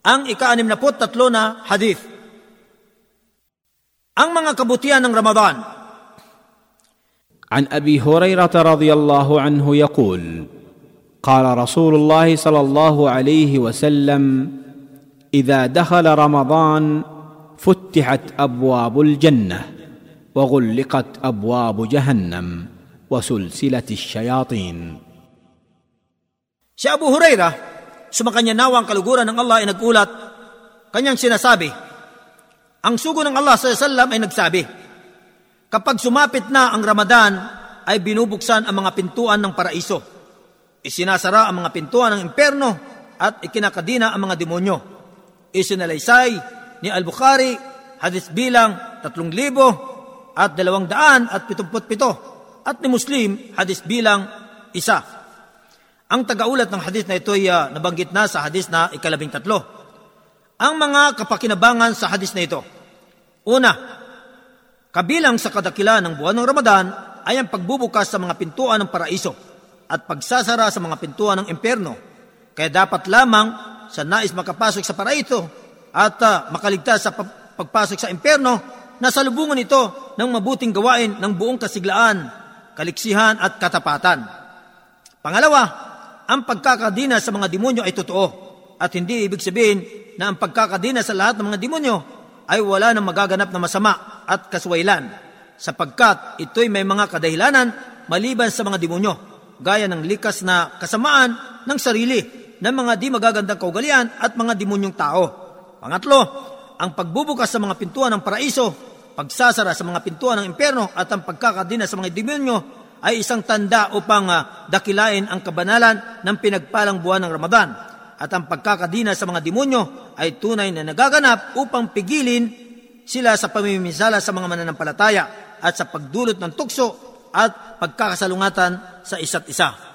Ang ika-anim na tatlo na hadith. Ang mga kabutihan ng Ramadan. عن ابي هريره رضي الله عنه يقول قال رسول الله صلى الله عليه وسلم اذا دخل رمضان فتحت ابواب الجنه وغلقت ابواب جهنم وسلسله الشياطين Abu Huraira, sumakanya nawa ang kaluguran ng Allah ay nagulat, kanyang sinasabi, ang sugo ng Allah sa sallam ay nagsabi, kapag sumapit na ang Ramadan, ay binubuksan ang mga pintuan ng paraiso. Isinasara ang mga pintuan ng imperno at ikinakadina ang mga demonyo. Isinalaysay ni Al-Bukhari, hadis bilang 3,000 at 200 at 77 at ni Muslim, hadis bilang isa. Ang tagaulat ng hadis na ito ay uh, nabanggit na sa hadis na ikalabing tatlo. Ang mga kapakinabangan sa hadis na ito. Una, kabilang sa kadakila ng buwan ng Ramadan ay ang pagbubukas sa mga pintuan ng paraiso at pagsasara sa mga pintuan ng impyerno. Kaya dapat lamang sa nais makapasok sa paraiso at uh, makaligtas sa pagpasok sa impyerno na salubungan ito ng mabuting gawain ng buong kasiglaan, kaliksihan at katapatan. Pangalawa, ang pagkakadina sa mga demonyo ay totoo at hindi ibig sabihin na ang pagkakadina sa lahat ng mga demonyo ay wala nang magaganap na masama at kaswailan sapagkat ito'y may mga kadahilanan maliban sa mga demonyo gaya ng likas na kasamaan ng sarili ng mga di magagandang kaugalian at mga demonyong tao. Pangatlo, ang pagbubukas sa mga pintuan ng paraiso, pagsasara sa mga pintuan ng impyerno at ang pagkakadina sa mga demonyo ay isang tanda upang uh, dakilain ang kabanalan ng pinagpalang buwan ng Ramadan. At ang pagkakadina sa mga demonyo ay tunay na nagaganap upang pigilin sila sa pamiminsala sa mga mananampalataya at sa pagdulot ng tukso at pagkakasalungatan sa isa't isa.